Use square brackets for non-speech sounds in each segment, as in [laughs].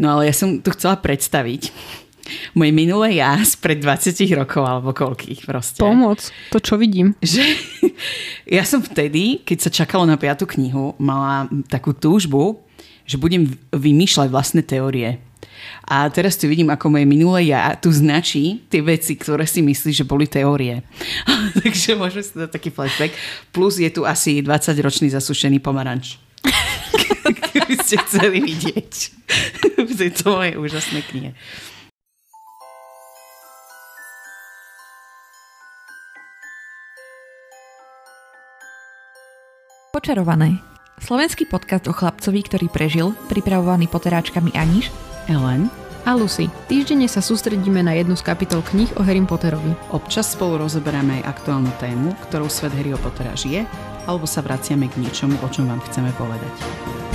No ale ja som tu chcela predstaviť moje minulé ja pred 20 rokov alebo koľkých proste. Pomoc, to čo vidím. Že [laughs] ja som vtedy, keď sa čakalo na piatu knihu, mala takú túžbu, že budem vymýšľať vlastné teórie. A teraz tu vidím, ako moje minulé ja tu značí tie veci, ktoré si myslí, že boli teórie. [laughs] Takže môžeme si dať taký flashback. Plus je tu asi 20-ročný zasušený pomaranč. [laughs] Keby ste chceli vidieť v tejto mojej úžasnej knihe. Počarované. Slovenský podcast o chlapcovi, ktorý prežil, pripravovaný poteráčkami Aniš, Ellen A Lucy, týždenne sa sústredíme na jednu z kapitol kníh o Harry Potterovi. Občas spolu rozoberáme aj aktuálnu tému, ktorou svet Harryho Pottera žije, alebo sa vraciame k niečomu, o čom vám chceme povedať.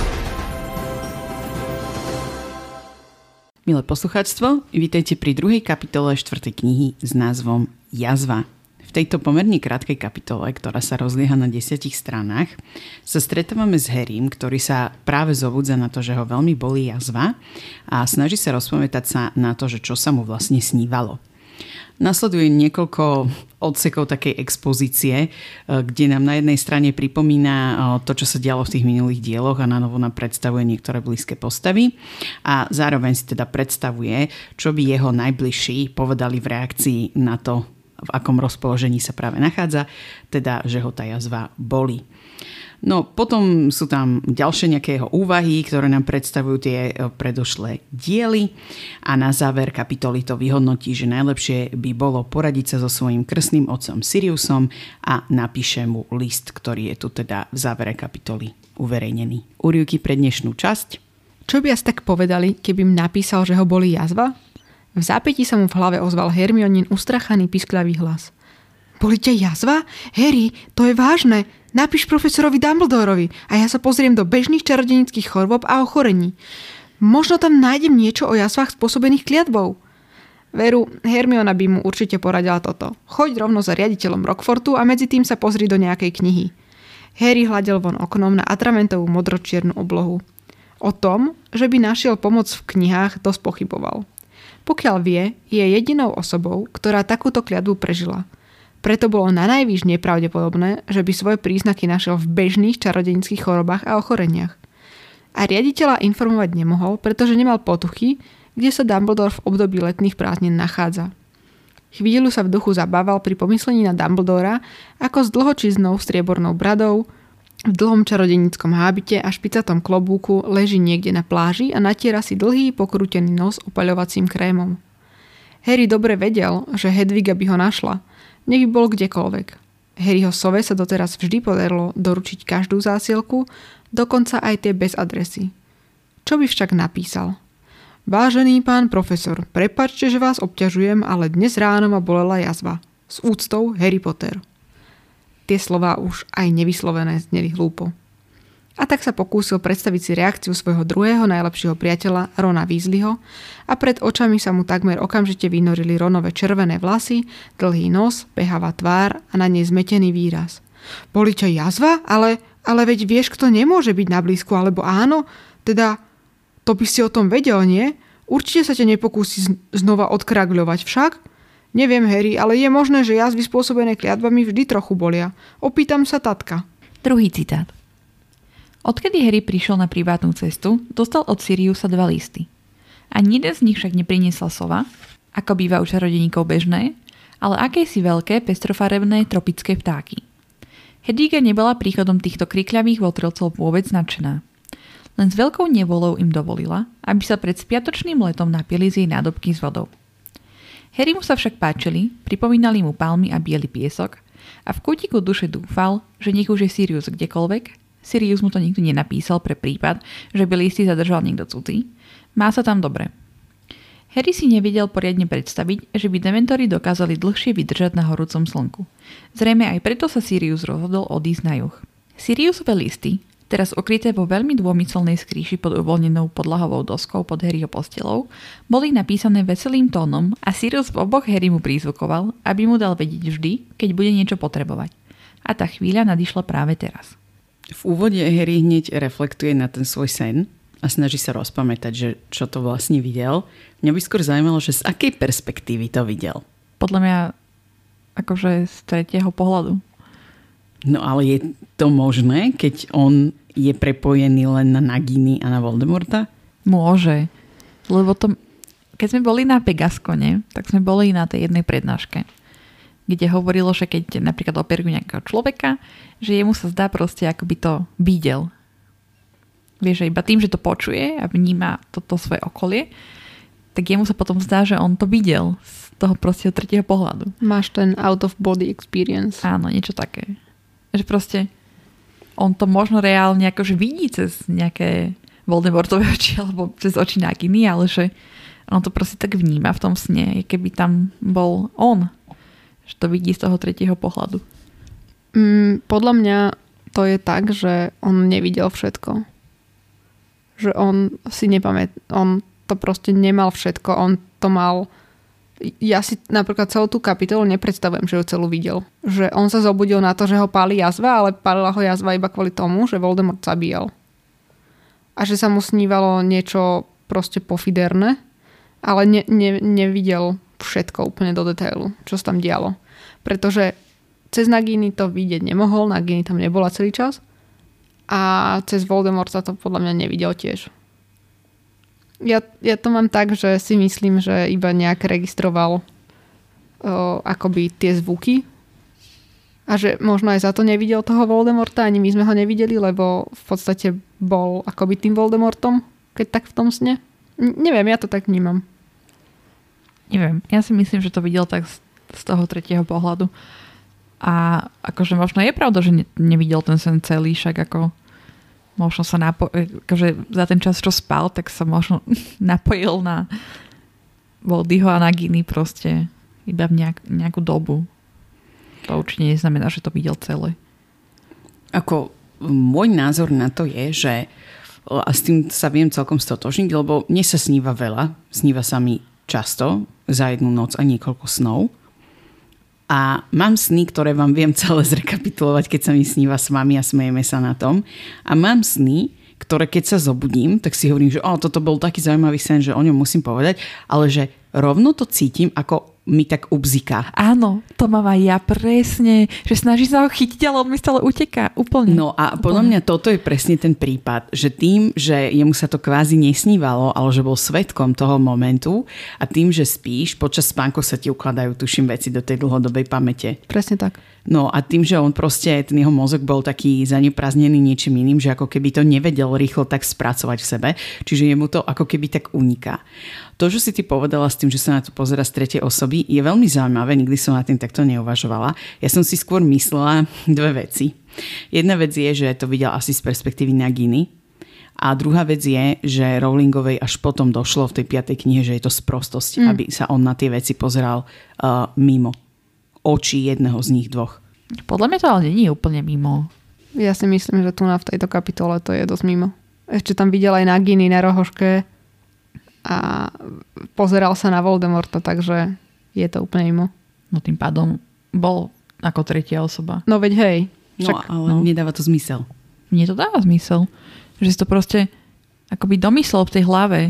Milé poslucháčstvo, vítajte pri druhej kapitole štvrtej knihy s názvom Jazva. V tejto pomerne krátkej kapitole, ktorá sa rozlieha na desiatich stranách, sa stretávame s Harrym, ktorý sa práve zobudza na to, že ho veľmi bolí jazva a snaží sa rozpamätať sa na to, že čo sa mu vlastne snívalo. Nasleduje niekoľko odsekov takej expozície, kde nám na jednej strane pripomína to, čo sa dialo v tých minulých dieloch a na novo nám predstavuje niektoré blízke postavy a zároveň si teda predstavuje, čo by jeho najbližší povedali v reakcii na to, v akom rozpoložení sa práve nachádza, teda, že ho tá jazva boli. No potom sú tam ďalšie nejaké jeho úvahy, ktoré nám predstavujú tie e, predošlé diely a na záver kapitoly to vyhodnotí, že najlepšie by bolo poradiť sa so svojím krstným otcom Siriusom a napíše mu list, ktorý je tu teda v závere kapitoly uverejnený. Úrivky pre dnešnú časť. Čo by asi tak povedali, keby im napísal, že ho boli jazva? V zápäti sa mu v hlave ozval Hermionin ustrachaný pisklavý hlas. Boli ťa jazva? Harry, to je vážne. Napíš profesorovi Dumbledorovi a ja sa pozriem do bežných čarodenických chorôb a ochorení. Možno tam nájdem niečo o jazvách spôsobených kliatbou. Veru, Hermiona by mu určite poradila toto. Choď rovno za riaditeľom Rockfortu a medzi tým sa pozri do nejakej knihy. Harry hľadel von oknom na atramentovú modročiernu oblohu. O tom, že by našiel pomoc v knihách, dosť pochyboval. Pokiaľ vie, je jedinou osobou, ktorá takúto kliatbu prežila. Preto bolo na najvýš nepravdepodobné, že by svoje príznaky našiel v bežných čarodenických chorobách a ochoreniach. A riaditeľa informovať nemohol, pretože nemal potuchy, kde sa Dumbledore v období letných prázdnin nachádza. Chvíľu sa v duchu zabával pri pomyslení na Dumbledora, ako s dlhočiznou striebornou bradou, v dlhom čarodenickom hábite a špicatom klobúku leží niekde na pláži a natiera si dlhý pokrútený nos opaľovacím krémom. Harry dobre vedel, že Hedviga by ho našla, nech by bol kdekoľvek. Harryho sove sa doteraz vždy podarilo doručiť každú zásielku, dokonca aj tie bez adresy. Čo by však napísal? Vážený pán profesor, prepačte, že vás obťažujem, ale dnes ráno ma bolela jazva. S úctou Harry Potter tie slova už aj nevyslovené zneli hlúpo. A tak sa pokúsil predstaviť si reakciu svojho druhého najlepšieho priateľa, Rona Weasleyho, a pred očami sa mu takmer okamžite vynorili Ronové červené vlasy, dlhý nos, behavá tvár a na nej zmetený výraz. Boli ťa jazva? Ale, ale veď vieš, kto nemôže byť na blízku, alebo áno? Teda, to by si o tom vedel, nie? Určite sa ťa nepokúsi znova odkragľovať však? Neviem, Harry, ale je možné, že jazvy spôsobené kliatbami vždy trochu bolia. Opýtam sa tatka. Druhý citát. Odkedy Harry prišiel na privátnu cestu, dostal od Siriusa dva listy. Ani jeden z nich však nepriniesla sova, ako býva u čarodeníkov bežné, ale akési veľké pestrofarebné tropické vtáky. Hedíga nebola príchodom týchto krikľavých votrelcov vôbec značená. Len s veľkou nevolou im dovolila, aby sa pred spiatočným letom napili z jej nádobky s vodou. Harry mu sa však páčili, pripomínali mu palmy a biely piesok a v kútiku duše dúfal, že nech už je Sirius kdekoľvek, Sirius mu to nikdy nenapísal pre prípad, že by listy zadržal niekto cudzí, má sa tam dobre. Harry si nevedel poriadne predstaviť, že by Dementori dokázali dlhšie vydržať na horúcom slnku. Zrejme aj preto sa Sirius rozhodol odísť na juh. Siriusové listy, teraz okryté vo veľmi dômyselnej skríši pod uvoľnenou podlahovou doskou pod Harryho postelou, boli napísané veselým tónom a Sirius v oboch Harry mu prízvukoval, aby mu dal vedieť vždy, keď bude niečo potrebovať. A tá chvíľa nadišla práve teraz. V úvode Harry hneď reflektuje na ten svoj sen a snaží sa rozpamätať, že čo to vlastne videl. Mňa by skôr zaujímalo, že z akej perspektívy to videl. Podľa mňa akože z tretieho pohľadu. No ale je to možné, keď on je prepojený len na Nagini a na Voldemorta? Môže. Lebo to, keď sme boli na Pegaskone, tak sme boli na tej jednej prednáške, kde hovorilo, že keď napríklad operujú nejakého človeka, že jemu sa zdá proste, ako by to videl. Vieš, že iba tým, že to počuje a vníma toto svoje okolie, tak jemu sa potom zdá, že on to videl z toho proste tretieho pohľadu. Máš ten out of body experience. Áno, niečo také. Že proste on to možno reálne akože vidí cez nejaké Voldemortové [laughs] oči alebo cez oči Naginy, ale že on to proste tak vníma v tom sne, keby tam bol on. Že to vidí z toho tretieho pohľadu. Mm, podľa mňa to je tak, že on nevidel všetko. Že on si nepamät, on to proste nemal všetko, on to mal ja si napríklad celú tú kapitolu nepredstavujem, že ju celú videl. Že on sa zobudil na to, že ho páli jazva, ale pálila ho jazva iba kvôli tomu, že Voldemort zabíjal. A že sa mu snívalo niečo proste pofiderné, ale ne, ne, nevidel všetko úplne do detailu, čo sa tam dialo. Pretože cez Nagini to vidieť nemohol, Nagini tam nebola celý čas a cez Voldemorta to podľa mňa nevidel tiež. Ja, ja to mám tak, že si myslím, že iba nejak registroval o, akoby tie zvuky a že možno aj za to nevidel toho Voldemorta, ani my sme ho nevideli, lebo v podstate bol akoby tým Voldemortom, keď tak v tom sne. N- neviem, ja to tak vnímam. Neviem, ja si myslím, že to videl tak z, z toho tretieho pohľadu. A akože možno je pravda, že ne, nevidel ten sen celý, však ako možno sa napo- akože za ten čas, čo spal, tak sa možno [laughs] napojil na Voldyho a na Giny proste iba v nejak, nejakú dobu. To určite neznamená, že to videl celé. Ako môj názor na to je, že a s tým sa viem celkom stotožniť, lebo mne sa sníva veľa, sníva sa mi často, za jednu noc a niekoľko snov. A mám sny, ktoré vám viem celé zrekapitulovať, keď sa mi sníva s vami a smejeme sa na tom. A mám sny, ktoré keď sa zobudím, tak si hovorím, že o, toto bol taký zaujímavý sen, že o ňom musím povedať, ale že rovno to cítim, ako mi tak ubziká. Áno, to mám aj ja presne, že snaží sa ho chytiť, ale on mi stále uteká úplne. No a podľa mňa toto je presne ten prípad, že tým, že jemu sa to kvázi nesnívalo, ale že bol svetkom toho momentu a tým, že spíš, počas spánku sa ti ukladajú, tuším, veci do tej dlhodobej pamäte. Presne tak. No a tým, že on proste, ten jeho mozog bol taký zaneprázdnený niečím iným, že ako keby to nevedel rýchlo tak spracovať v sebe, čiže jemu to ako keby tak uniká. To, čo si ty povedala s tým, že sa na to pozera z tretej osoby, je veľmi zaujímavé, nikdy som na tým takto neuvažovala. Ja som si skôr myslela dve veci. Jedna vec je, že to videl asi z perspektívy Naginy, a druhá vec je, že Rowlingovej až potom došlo v tej piatej knihe, že je to sprostosť, mm. aby sa on na tie veci pozeral uh, mimo očí jedného z nich dvoch. Podľa mňa to ale nie je úplne mimo. Ja si myslím, že tu na v tejto kapitole to je dosť mimo. Ešte tam videl aj Naginy na rohoške a pozeral sa na Voldemorta, takže je to úplne mimo. No tým pádom bol ako tretia osoba. No veď hej. Však, no ale no. nedáva to zmysel. Mne to dáva zmysel. Že si to proste akoby domyslel v tej hlave.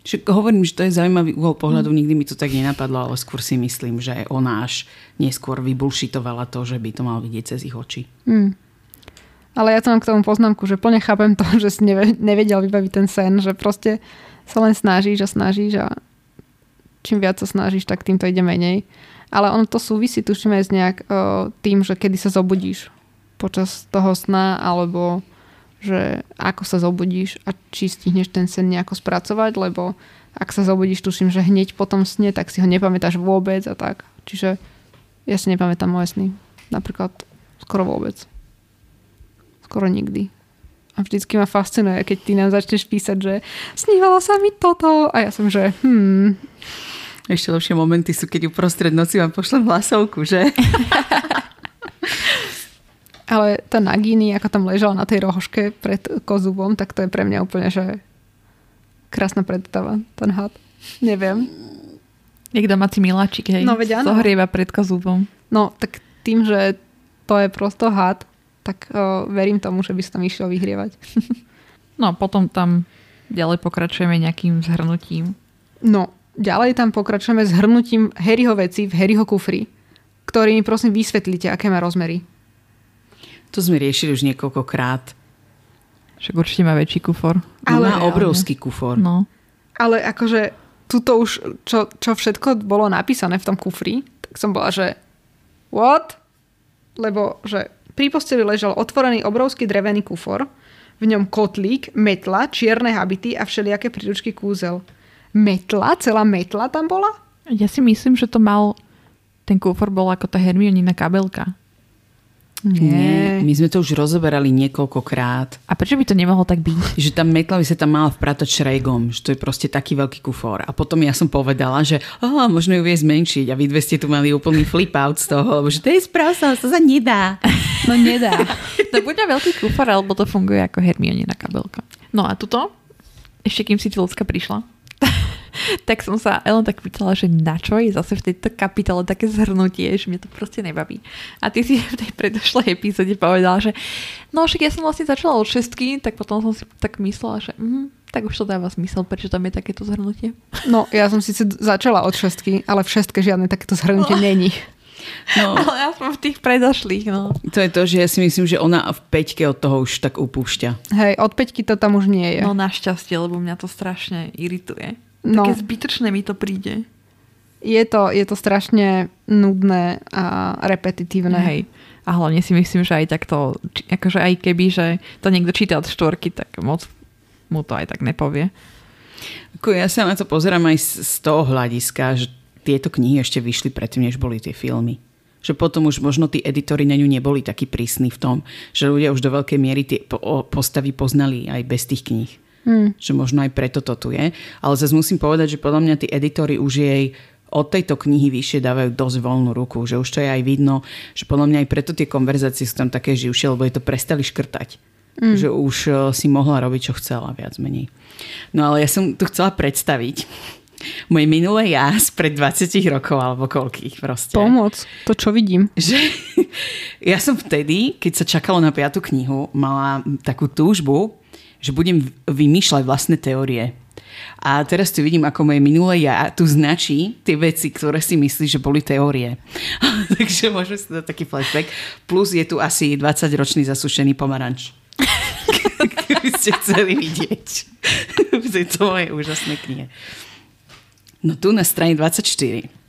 Však hovorím, že to je zaujímavý uhol pohľadu, nikdy mi to tak nenapadlo, ale skôr si myslím, že ona až neskôr vybulšitovala to, že by to mal vidieť cez ich oči. Mm. Ale ja mám k tomu poznámku, že plne chápem to, [laughs] že si nevedel vybaviť ten sen, že proste sa len snažíš a snažíš a čím viac sa snažíš, tak tým to ide menej. Ale ono to súvisí, tuším aj s nejak uh, tým, že kedy sa zobudíš počas toho sna, alebo že ako sa zobudíš a či stihneš ten sen nejako spracovať, lebo ak sa zobudíš, tuším, že hneď po tom sne, tak si ho nepamätáš vôbec a tak. Čiže ja si nepamätám moje sny. Napríklad skoro vôbec. Skoro nikdy. A vždycky ma fascinuje, keď ty nám začneš písať, že snívalo sa mi toto. A ja som, že hmm. Ešte lepšie momenty sú, keď uprostred noci vám pošlem hlasovku, že? [laughs] Ale tá Nagini, ako tam ležal na tej rohoške pred kozubom, tak to je pre mňa úplne, že krásna predstava, ten had. Neviem. Jak domáci miláčik, hej. No veď áno. Zohrieva pred kozubom. No, tak tým, že to je prosto had, tak o, verím tomu, že by sa tam išiel vyhrievať. [laughs] no, potom tam ďalej pokračujeme nejakým zhrnutím. No, ďalej tam pokračujeme s hrnutím Harryho veci v Harryho kufri, ktorý mi prosím vysvetlíte, aké má rozmery. To sme riešili už niekoľkokrát. Však určite má väčší kufor. Ale Ale má obrovský kufor. No. Ale akože tuto už, čo, čo všetko bolo napísané v tom kufri, tak som bola, že what? Lebo, že pri posteli ležal otvorený obrovský drevený kufor, v ňom kotlík, metla, čierne habity a všelijaké príručky kúzel. Metla? Celá metla tam bola? Ja si myslím, že to mal... Ten kufor bol ako tá Hermionina kabelka. Nie, my sme to už rozoberali niekoľkokrát. A prečo by to nemohlo tak byť? [laughs] Že tam metla by sa tam mala vpratať šrejgom, že to je proste taký veľký kufor. A potom ja som povedala, že oh, možno ju vie zmenšiť a vy dve ste tu mali úplný flip out z toho, lebo že to je správsa, to sa nedá. [laughs] No nedá. To bude veľký kufor, alebo to funguje ako Hermionina kabelka. No a tuto, ešte kým si tu ľudská prišla, [laughs] [laughs] tak som sa Ellen tak pýtala, že na čo je zase v tejto kapitole také zhrnutie, že mňa to proste nebaví. A ty si [laughs] v tej predošlej epizóde povedala, že no však ja som vlastne začala od šestky, tak potom som si tak myslela, že mm, tak už to dáva zmysel, prečo tam je takéto zhrnutie. No, ja som síce začala od šestky, ale v šestke žiadne takéto zhrnutie není. No, [laughs] Ale ja som v tých predošlých, no. to je to, že ja si myslím, že ona v peťke od toho už tak upúšťa. Hej, od peťky to tam už nie je. No našťastie, lebo mňa to strašne irituje. No. Také zbytočné mi to príde. Je to, je to strašne nudné a repetitívne. Hej. A hlavne si myslím, že aj takto, akože aj keby, že to niekto číta od štvorky, tak moc mu to aj tak nepovie. Ako ja sa na to pozerám aj z, toho hľadiska, že tieto knihy ešte vyšli predtým, než boli tie filmy. Že potom už možno tí editori na ňu neboli takí prísni v tom, že ľudia už do veľkej miery tie postavy poznali aj bez tých kníh. Hmm. Že možno aj preto to tu je. Ale zase musím povedať, že podľa mňa tí editori už jej od tejto knihy vyššie dávajú dosť voľnú ruku. Že už to je aj vidno, že podľa mňa aj preto tie konverzácie sú tam také živšie, lebo je to prestali škrtať. Mm. Že už eh, si mohla robiť, čo chcela, viac menej. No ale ja som tu chcela predstaviť [laughs] moje minulé ja pred 20 rokov, alebo koľkých proste. Pomoc, to čo vidím. že [laughs] ja som vtedy, keď sa čakalo na piatu knihu, mala takú túžbu, že budem vymýšľať vlastné teórie. A teraz tu vidím, ako moje minulé ja tu značí tie veci, ktoré si myslí, že boli teórie. [laughs] Takže môžeme si dať taký flashback. Plus je tu asi 20-ročný zasušený pomaranč. [laughs] Keby ste chceli vidieť [laughs] v tejto mojej úžasnej knihe. No tu na strane 24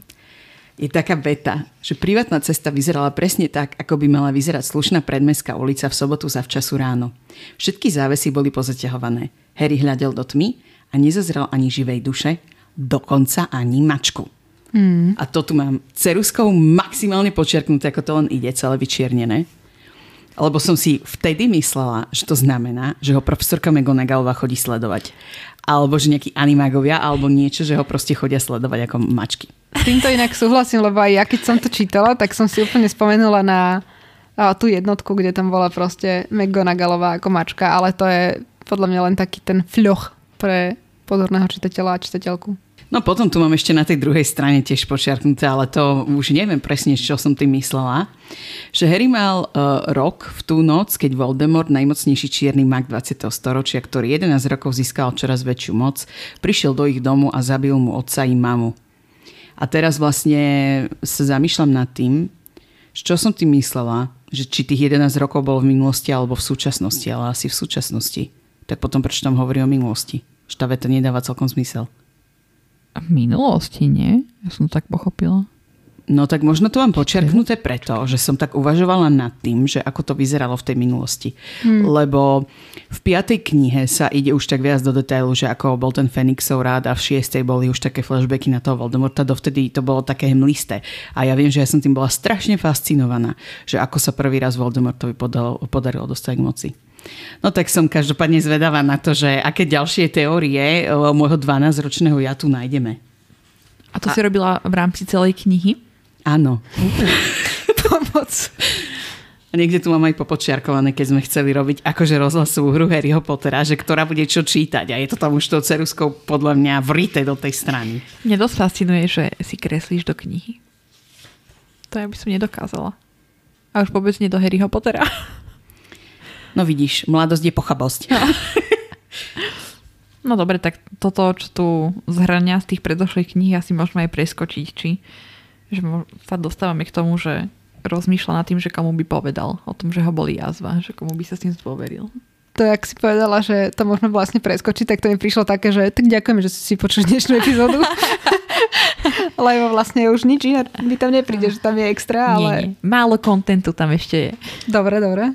je taká veta, že privátna cesta vyzerala presne tak, ako by mala vyzerať slušná predmestská ulica v sobotu za včasu ráno. Všetky závesy boli pozaťahované. Harry hľadel do tmy a nezazrel ani živej duše, dokonca ani mačku. Hmm. A to tu mám ceruskou maximálne počiarknuté, ako to len ide, celé vyčiernené. Lebo som si vtedy myslela, že to znamená, že ho profesorka McGonagallová chodí sledovať. Alebo že nejakí animágovia, alebo niečo, že ho proste chodia sledovať ako mačky. S týmto inak súhlasím, lebo aj ja keď som to čítala, tak som si úplne spomenula na a, tú jednotku, kde tam bola proste McGonagallová ako mačka, ale to je podľa mňa len taký ten fľoch pre pozorného čitateľa a čitateľku. No potom tu mám ešte na tej druhej strane tiež počiarknuté, ale to už neviem presne, čo som tým myslela. Že Harry mal uh, rok v tú noc, keď Voldemort, najmocnejší čierny mag 20. storočia, ktorý 11 rokov získal čoraz väčšiu moc, prišiel do ich domu a zabil mu otca i mamu. A teraz vlastne sa zamýšľam nad tým, čo som tým myslela, že či tých 11 rokov bolo v minulosti alebo v súčasnosti, ale asi v súčasnosti. Tak potom prečo tam hovorí o minulosti? Že tá nedáva celkom zmysel. V minulosti, nie? Ja som to tak pochopila. No tak možno to mám počiarknuté preto, že som tak uvažovala nad tým, že ako to vyzeralo v tej minulosti. Hmm. Lebo v piatej knihe sa ide už tak viac do detailu, že ako bol ten Fenixov rád a v šiestej boli už také flashbacky na toho Voldemorta, dovtedy to bolo také hmlisté. A ja viem, že ja som tým bola strašne fascinovaná, že ako sa prvý raz Voldemortovi podalo, podarilo dostať k moci. No tak som každopádne zvedavá na to, že aké ďalšie teórie o môjho 12-ročného ja tu nájdeme. A to a... si robila v rámci celej knihy? Áno. [laughs] Pomoc. A niekde tu mám aj popočiarkované, keď sme chceli robiť akože rozhlasovú hru Harryho Pottera, že ktorá bude čo čítať. A je to tam už tou ceruskou podľa mňa vrité do tej strany. Mne dosť fascinuje, že si kreslíš do knihy. To ja by som nedokázala. A už vôbec nie do Harryho Pottera. [laughs] No vidíš, mladosť je pochabosť. No [laughs] dobre, tak toto, čo tu zhrania z tých predošlých kníh, asi môžeme aj preskočiť, či že sa dostávame k tomu, že rozmýšľa nad tým, že komu by povedal o tom, že ho boli jazva, že komu by sa s tým zdôveril. To, ak si povedala, že to môžeme vlastne preskočiť, tak to mi prišlo také, že tak ďakujem, že si počuli dnešnú epizódu. [laughs] Lebo vlastne už nič iné mi tam nepríde, že tam je extra, ale... Nie, nie. Málo kontentu tam ešte je. Dobre, dobre.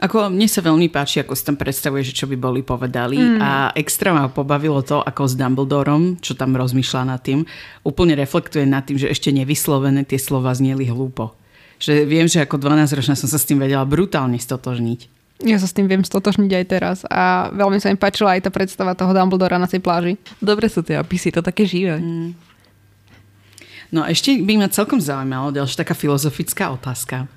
Ako mne sa veľmi páči, ako si tam predstavuje, že čo by boli povedali mm. a extra ma pobavilo to, ako s Dumbledorom, čo tam rozmýšľa nad tým, úplne reflektuje nad tým, že ešte nevyslovené tie slova znieli hlúpo. Že viem, že ako 12 ročná som sa s tým vedela brutálne stotožniť. Ja sa s tým viem stotožniť aj teraz a veľmi sa mi páčila aj tá predstava toho Dumbledora na tej pláži. Dobre sú tie opisy, to také živé. Mm. No a ešte by ma celkom zaujímalo, ďalšia taká filozofická otázka,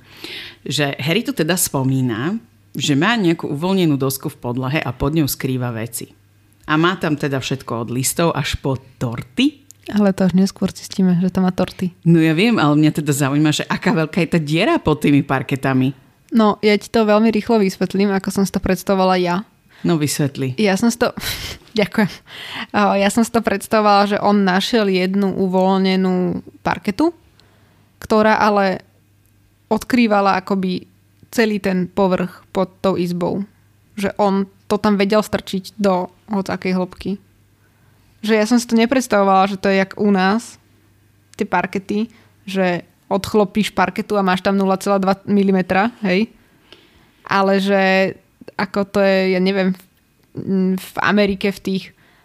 že Harry tu teda spomína, že má nejakú uvoľnenú dosku v podlahe a pod ňou skrýva veci. A má tam teda všetko od listov až po torty. Ale to až neskôr zistíme, že tam má torty. No ja viem, ale mňa teda zaujíma, že aká veľká je tá diera pod tými parketami. No, ja ti to veľmi rýchlo vysvetlím, ako som si to predstavovala ja. No vysvetli. Ja som si to... [laughs] Ďakujem. Ja som si to predstavovala, že on našiel jednu uvoľnenú parketu, ktorá ale odkrývala akoby celý ten povrch pod tou izbou. Že on to tam vedel strčiť do hocakej hĺbky. Že ja som si to nepredstavovala, že to je jak u nás, tie parkety, že odchlopíš parketu a máš tam 0,2 mm, hej? Ale že ako to je, ja neviem, v Amerike v tých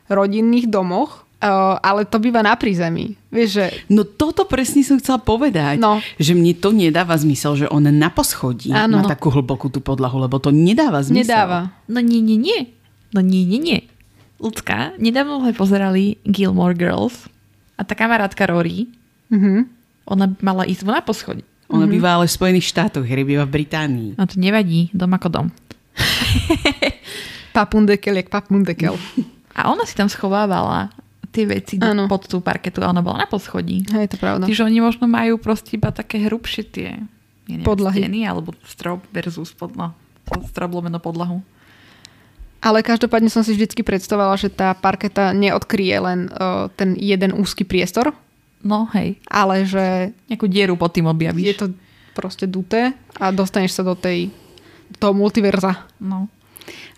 rodinných domoch, Uh, ale to býva na prízemí. Vieš, že... No toto presne som chcela povedať. No. Že mne to nedáva zmysel, že on na poschodí ano. má takú hlbokú tú podlahu, lebo to nedáva zmysel. Nedáva. No nie, nie, nie. No nie, nie, nie. Ľudská, nedávno sme pozerali Gilmore Girls a tá kamarátka Rory, mm-hmm. ona mala ísť na poschodí. Ona mm-hmm. býva ale v Spojených štátoch, hry býva v Británii. No to nevadí, dom ako dom. [laughs] papundekel, jak papundekel. A ona si tam schovávala tie veci ano. pod tú parketu a ona bola na poschodí. Hej, to pravda. Čiže oni možno majú proste iba také hrubšie tie ja neviem, podlahy. steny alebo strop versus podla, strop lomeno podlahu. Ale každopádne som si vždy predstavovala, že tá parketa neodkryje len uh, ten jeden úzky priestor. No hej. Ale že... Nejakú dieru pod tým objavíš. Je to proste duté a dostaneš sa do tej toho multiverza. No.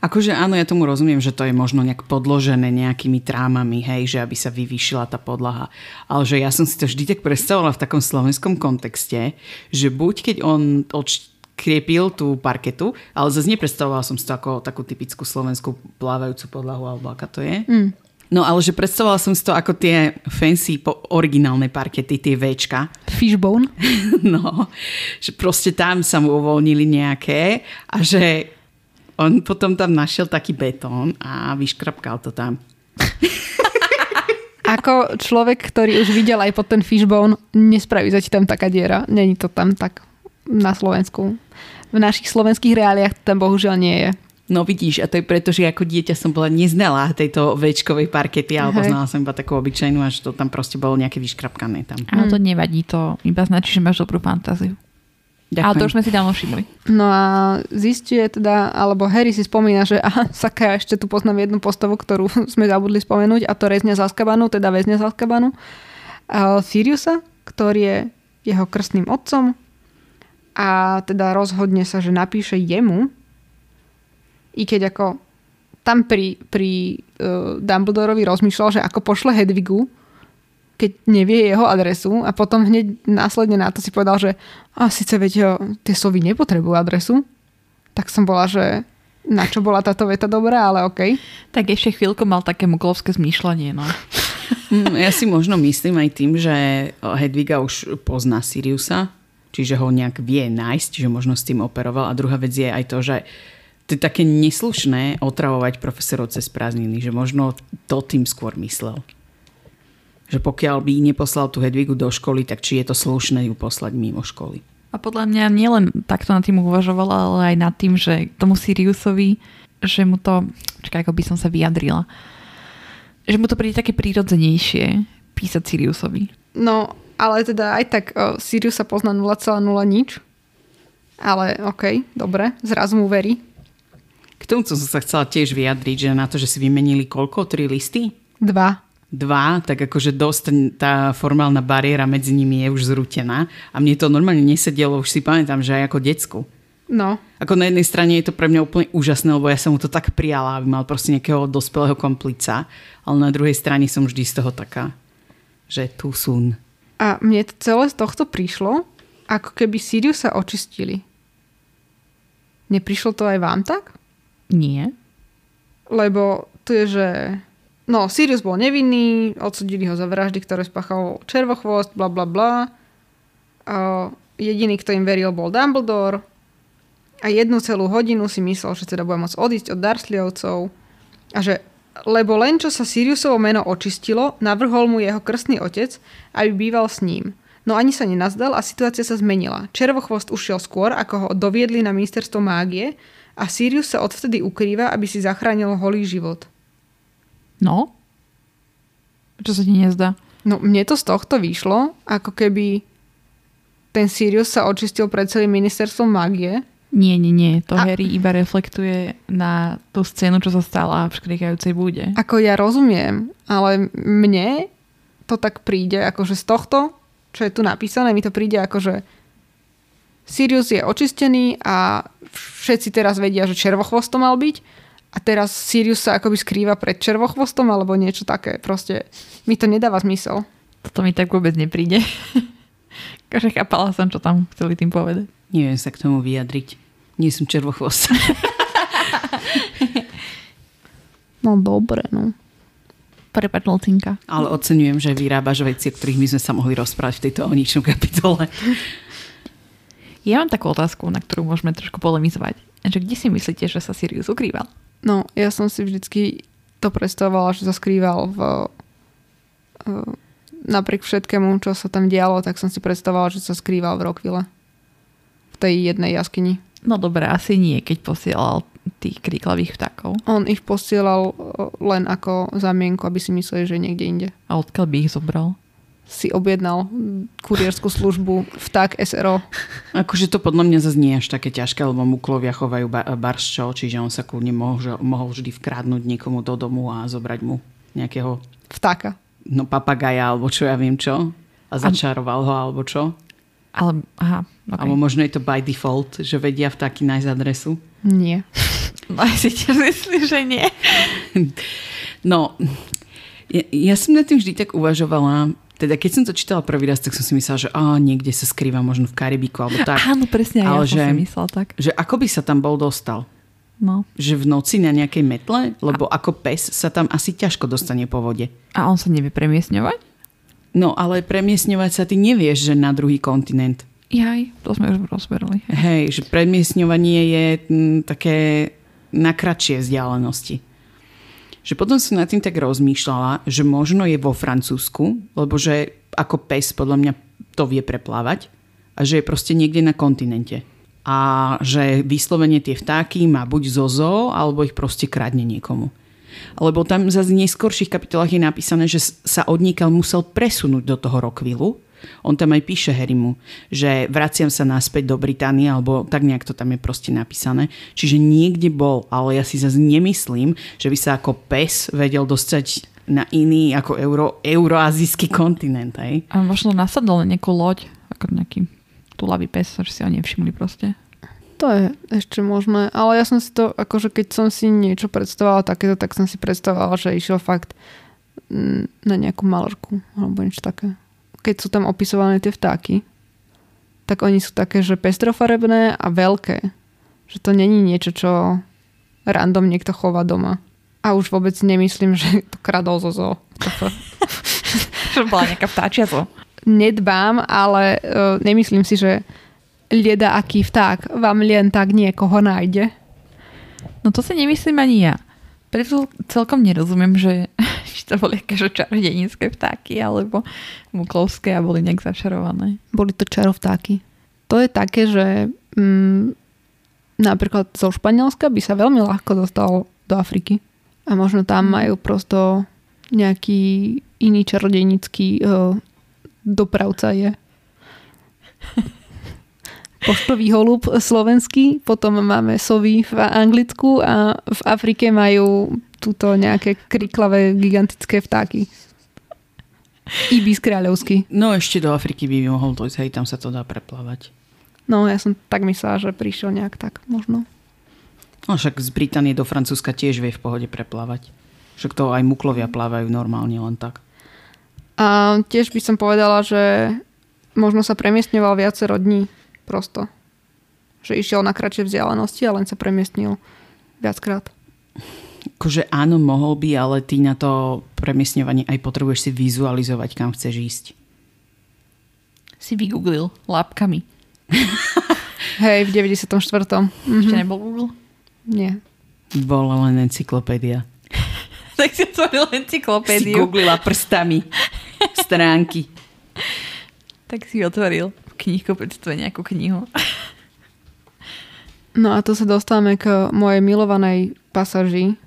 Akože áno, ja tomu rozumiem, že to je možno nejak podložené nejakými trámami, hej, že aby sa vyvýšila tá podlaha. Ale že ja som si to vždy tak predstavovala v takom slovenskom kontexte, že buď keď on kriepil tú parketu, ale zase nepredstavovala som si to ako takú typickú slovenskú plávajúcu podlahu, alebo aká to je. Mm. No ale že predstavovala som si to ako tie fancy po originálne parkety, tie Včka. Fishbone. [laughs] no, že proste tam sa mu uvoľnili nejaké a že on potom tam našiel taký betón a vyškrapkal to tam. [laughs] Ako človek, ktorý už videl aj pod ten fishbone, nespraví sa ti tam taká diera. Není to tam tak na Slovensku. V našich slovenských reáliách tam bohužiaľ nie je. No vidíš, a to je preto, že ako dieťa som bola neznalá tejto večkovej parkety, ale poznala som iba takú obyčajnú, až to tam proste bolo nejaké vyškrapkané tam. Ale to nevadí, to iba značí, že máš dobrú fantáziu. Ďakujem. Ale to už sme si dávno všimli. No a zistuje teda, alebo Harry si spomína, že [laughs] aha, Saka, ešte tu poznám jednu postavu, ktorú [laughs] sme zabudli spomenúť a to rezňa z Azkabanu, teda väzňa z Azkabanu. Siriusa, ktorý je jeho krstným otcom a teda rozhodne sa, že napíše jemu, i keď ako tam pri, pri uh, Dumbledorovi rozmýšľal, že ako pošle Hedvigu, keď nevie jeho adresu a potom hneď následne na to si povedal, že a síce veď tie sovy nepotrebujú adresu, tak som bola, že na čo bola táto veta dobrá, ale okej. Okay. Tak ešte chvíľku mal také muklovské zmýšľanie, no. Mm, ja si možno myslím aj tým, že Hedviga už pozná Siriusa, čiže ho nejak vie nájsť, že možno s tým operoval. A druhá vec je aj to, že to je také neslušné otravovať profesorov cez prázdniny, že možno to tým skôr myslel že pokiaľ by neposlal tú Hedvigu do školy, tak či je to slušné ju poslať mimo školy. A podľa mňa nielen takto nad tým uvažovala, ale aj nad tým, že tomu Siriusovi, že mu to, čakaj, ako by som sa vyjadrila, že mu to príde také prírodzenejšie písať Siriusovi. No, ale teda aj tak o, Sirius sa pozná 0,0 nič. Ale okej, okay, dobre, zrazu mu verí. K tomu som sa chcela tiež vyjadriť, že na to, že si vymenili koľko? Tri listy? Dva. Dva, tak akože dosť tá formálna bariéra medzi nimi je už zrutená. A mne to normálne nesedelo, už si pamätám, že aj ako decku. No. Ako na jednej strane je to pre mňa úplne úžasné, lebo ja som mu to tak prijala, aby mal proste nejakého dospelého komplica. Ale na druhej strane som vždy z toho taká, že tu sú. A mne to celé z tohto prišlo, ako keby Sirius sa očistili. Neprišlo to aj vám tak? Nie. Lebo to je, že... No, Sirius bol nevinný, odsudili ho za vraždy, ktoré spáchal červochvost, bla bla bla. Jediný, kto im veril, bol Dumbledore. A jednu celú hodinu si myslel, že teda bude môcť odísť od Dursleyovcov. A že lebo len čo sa Siriusovo meno očistilo, navrhol mu jeho krstný otec, aby býval s ním. No ani sa nenazdal a situácia sa zmenila. Červochvost ušiel skôr, ako ho doviedli na ministerstvo mágie a Sirius sa odvtedy ukrýva, aby si zachránil holý život. No? Čo sa ti nezdá? No mne to z tohto vyšlo, ako keby ten Sirius sa očistil pred celým ministerstvom mágie. Nie, nie, nie. To A- Harry iba reflektuje na tú scénu, čo sa stala v škrikajúcej bude. Ako ja rozumiem, ale mne to tak príde, akože z tohto, čo je tu napísané, mi to príde ako, že Sirius je očistený a všetci teraz vedia, že červochvost to mal byť a teraz Sirius sa akoby skrýva pred červochvostom alebo niečo také. Proste mi to nedáva zmysel. Toto mi tak vôbec nepríde. [laughs] Akože chápala som, čo tam chceli tým povedať. Neviem sa k tomu vyjadriť. Nie som červochvost. [laughs] No dobre, no. Prepač, Lucinka. Ale oceňujem, že vyrábaš veci, o ktorých my sme sa mohli rozprávať v tejto oničnom kapitole. Ja mám takú otázku, na ktorú môžeme trošku polemizovať. Že kde si myslíte, že sa Sirius ukrýval? No, ja som si vždycky to predstavovala, že sa skrýval v, napriek všetkému, čo sa tam dialo, tak som si predstavovala, že sa skrýval v Rockville. V tej jednej jaskyni. No dobre, asi nie, keď posielal tých kríklavých vtákov. On ich posielal o, len ako zamienku, aby si mysleli, že niekde inde. A odkiaľ by ich zobral? Si objednal kurierskú službu vták SRO. Akože to podľa mňa zase nie je až také ťažké, lebo muklovia chovajú ba- barščo, čiže on sa kľudne mohol, mohol vždy vkradnúť niekomu do domu a zobrať mu nejakého Vtáka. no, papagaja alebo čo ja viem čo. A začaroval ho alebo čo. Ale, aha, Okay. Alebo možno je to by default, že vedia vtáky nájsť adresu. Nie. [laughs] No, ja si tiež myslím, že nie. No, ja, ja som nad tým vždy tak uvažovala, teda keď som to čítala prvý raz, tak som si myslela, že á, niekde sa skrýva možno v Karibiku alebo tak. Áno, presne, Ale ja som že- si myslela tak. Že ako by sa tam bol dostal? No. Že v noci na nejakej metle? Lebo ako pes sa tam asi ťažko dostane po vode. A on sa nevie premiesňovať? No ale premiesňovať sa ty nevieš, že na druhý kontinent. Jaj, to sme už rozberali. Hej, že premiesňovanie je m, také na kratšie vzdialenosti. Že potom som nad tým tak rozmýšľala, že možno je vo Francúzsku, lebo že ako pes podľa mňa to vie preplávať a že je proste niekde na kontinente. A že vyslovene tie vtáky má buď zo zoo, alebo ich proste kradne niekomu. Lebo tam zase v neskorších kapitolách je napísané, že sa odniekal musel presunúť do toho Rockvillu. On tam aj píše Harrymu, že vraciam sa naspäť do Británie, alebo tak nejak to tam je proste napísané. Čiže niekde bol, ale ja si zase nemyslím, že by sa ako pes vedel dostať na iný ako euro, euroazijský kontinent. Hej? A možno nasadol na nejakú loď, ako nejaký tulavý pes, že si ho nevšimli proste. To je ešte možné, ale ja som si to, akože keď som si niečo predstavovala takéto, tak som si predstavovala, že išiel fakt mm, na nejakú malerku alebo niečo také. Keď sú tam opisované tie vtáky, tak oni sú také, že pestrofarebné a veľké. Že to není niečo, čo random niekto chová doma. A už vôbec nemyslím, že to kradol zo zoo. [laughs] Že bola nejaká vtáčia zo. nedbám, ale uh, nemyslím si, že lieda aký vták vám len tak niekoho nájde. No to si nemyslím ani ja. Preto celkom nerozumiem, že to boli akéže čarodenické vtáky alebo muklovské a boli nejak začarované. Boli to čarovtáky. To je také, že mm, napríklad zo Španielska by sa veľmi ľahko dostal do Afriky. A možno tam majú prosto nejaký iný čarodejnický uh, dopravca je. [laughs] poštový holub slovenský, potom máme sovy v Anglicku a v Afrike majú túto nejaké kriklavé gigantické vtáky. Ibis kráľovský. No ešte do Afriky by mohol dojsť, hej, tam sa to dá preplávať. No ja som tak myslela, že prišiel nejak tak možno. No však z Británie do Francúzska tiež vie v pohode preplávať. Však to aj muklovia plávajú normálne len tak. A tiež by som povedala, že možno sa premiestňoval viacero dní prosto. Že išiel na kratšie vzdialenosti a len sa premiestnil viackrát. Akože áno, mohol by, ale ty na to premiestňovanie aj potrebuješ si vizualizovať, kam chceš ísť. Si vygooglil lápkami. [laughs] Hej, v 94. Mhm. Ešte nebol Google? Nie. Bola len encyklopédia. [laughs] tak si otvoril Si encyklopédiu. googlila prstami stránky. tak si otvoril v knihkupectve nejakú knihu. No a tu sa dostávame k mojej milovanej pasaži.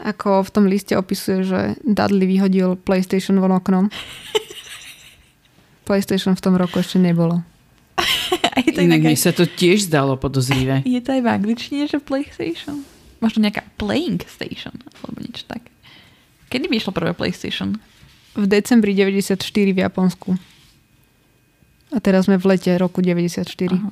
Ako v tom liste opisuje, že Dudley vyhodil PlayStation von oknom. PlayStation v tom roku ešte nebolo. [laughs] A je to Inak mne sa to tiež zdalo podozrivé. [laughs] je to aj v angličtine, že PlayStation? Možno nejaká playing station, alebo niečo tak. Kedy by išlo prvé PlayStation? V decembri 94 v Japonsku. A teraz sme v lete roku 94. Aha.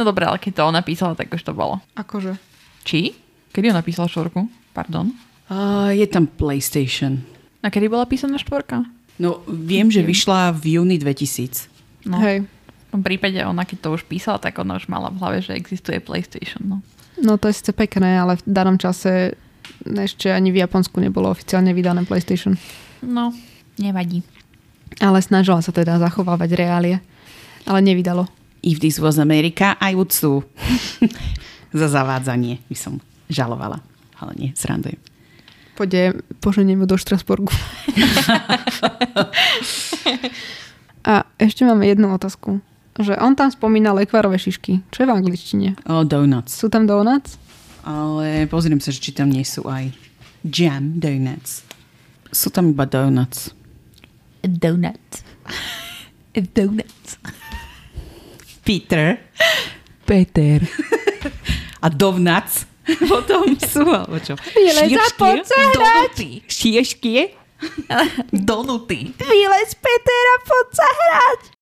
No dobré, ale keď to on napísala, tak už to bolo. Akože? Či? Kedy on napísal štvorku? Pardon. Uh, je tam PlayStation. A kedy bola písaná štvorka? No, viem, že vyšla v júni 2000. No, Hej. v tom prípade ona, keď to už písala, tak ona už mala v hlave, že existuje PlayStation. No. No to je síce pekné, ale v danom čase ešte ani v Japonsku nebolo oficiálne vydané PlayStation. no, nevadí. Ale snažila sa teda zachovávať reálie. Ale nevydalo. If this was America, I would sue. [laughs] Za zavádzanie by som žalovala. Ale nie, srandujem. Pôjde, poženiem ju do Štrasburgu. [laughs] A ešte máme jednu otázku. Že on tam spomína lekvárové šišky. Čo je v angličtine? Oh, donuts. Sú tam donuts? Ale pozriem sa, že či tam nie sú aj jam donuts. Sú tam iba donuts. A donut. A donut. Peter. Peter. [laughs] A donuts. Potom sú, alebo čo? Vylez [laughs] a poď sa Donuty. Vylez Petera, poď sa hrať!